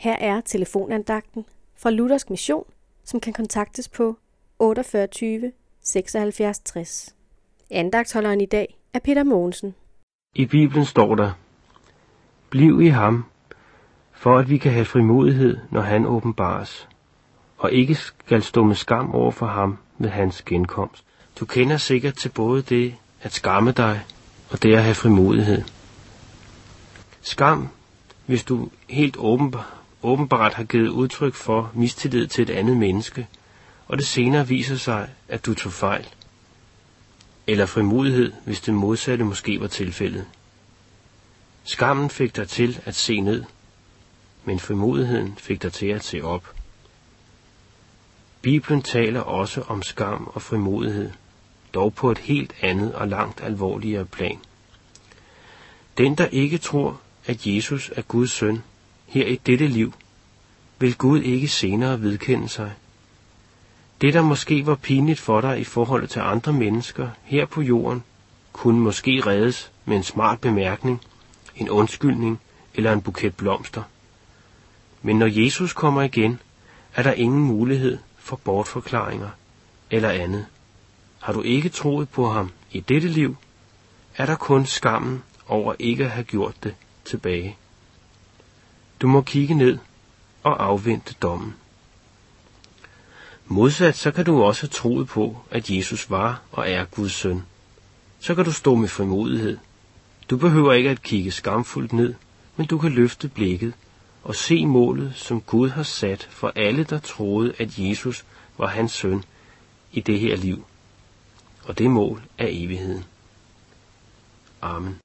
Her er telefonandagten fra Luthersk Mission, som kan kontaktes på 48 76 60. Andagtholderen i dag er Peter Mogensen. I Bibelen står der, Bliv i ham, for at vi kan have frimodighed, når han åbenbares, og ikke skal stå med skam over for ham ved hans genkomst. Du kender sikkert til både det at skamme dig, og det at have frimodighed. Skam, hvis du helt åbenbart, åbenbart har givet udtryk for mistillid til et andet menneske, og det senere viser sig, at du tog fejl. Eller frimodighed, hvis det modsatte måske var tilfældet. Skammen fik dig til at se ned, men frimodigheden fik dig til at se op. Bibelen taler også om skam og frimodighed, dog på et helt andet og langt alvorligere plan. Den, der ikke tror, at Jesus er Guds søn her i dette liv, vil Gud ikke senere vedkende sig. Det, der måske var pinligt for dig i forhold til andre mennesker her på jorden, kunne måske reddes med en smart bemærkning, en undskyldning eller en buket blomster. Men når Jesus kommer igen, er der ingen mulighed for bortforklaringer eller andet. Har du ikke troet på ham i dette liv, er der kun skammen over ikke at have gjort det tilbage. Du må kigge ned og afvente dommen. Modsat så kan du også tro på, at Jesus var og er Guds søn. Så kan du stå med frimodighed. Du behøver ikke at kigge skamfuldt ned, men du kan løfte blikket og se målet, som Gud har sat for alle, der troede, at Jesus var hans søn i det her liv. Og det mål er evigheden. Amen.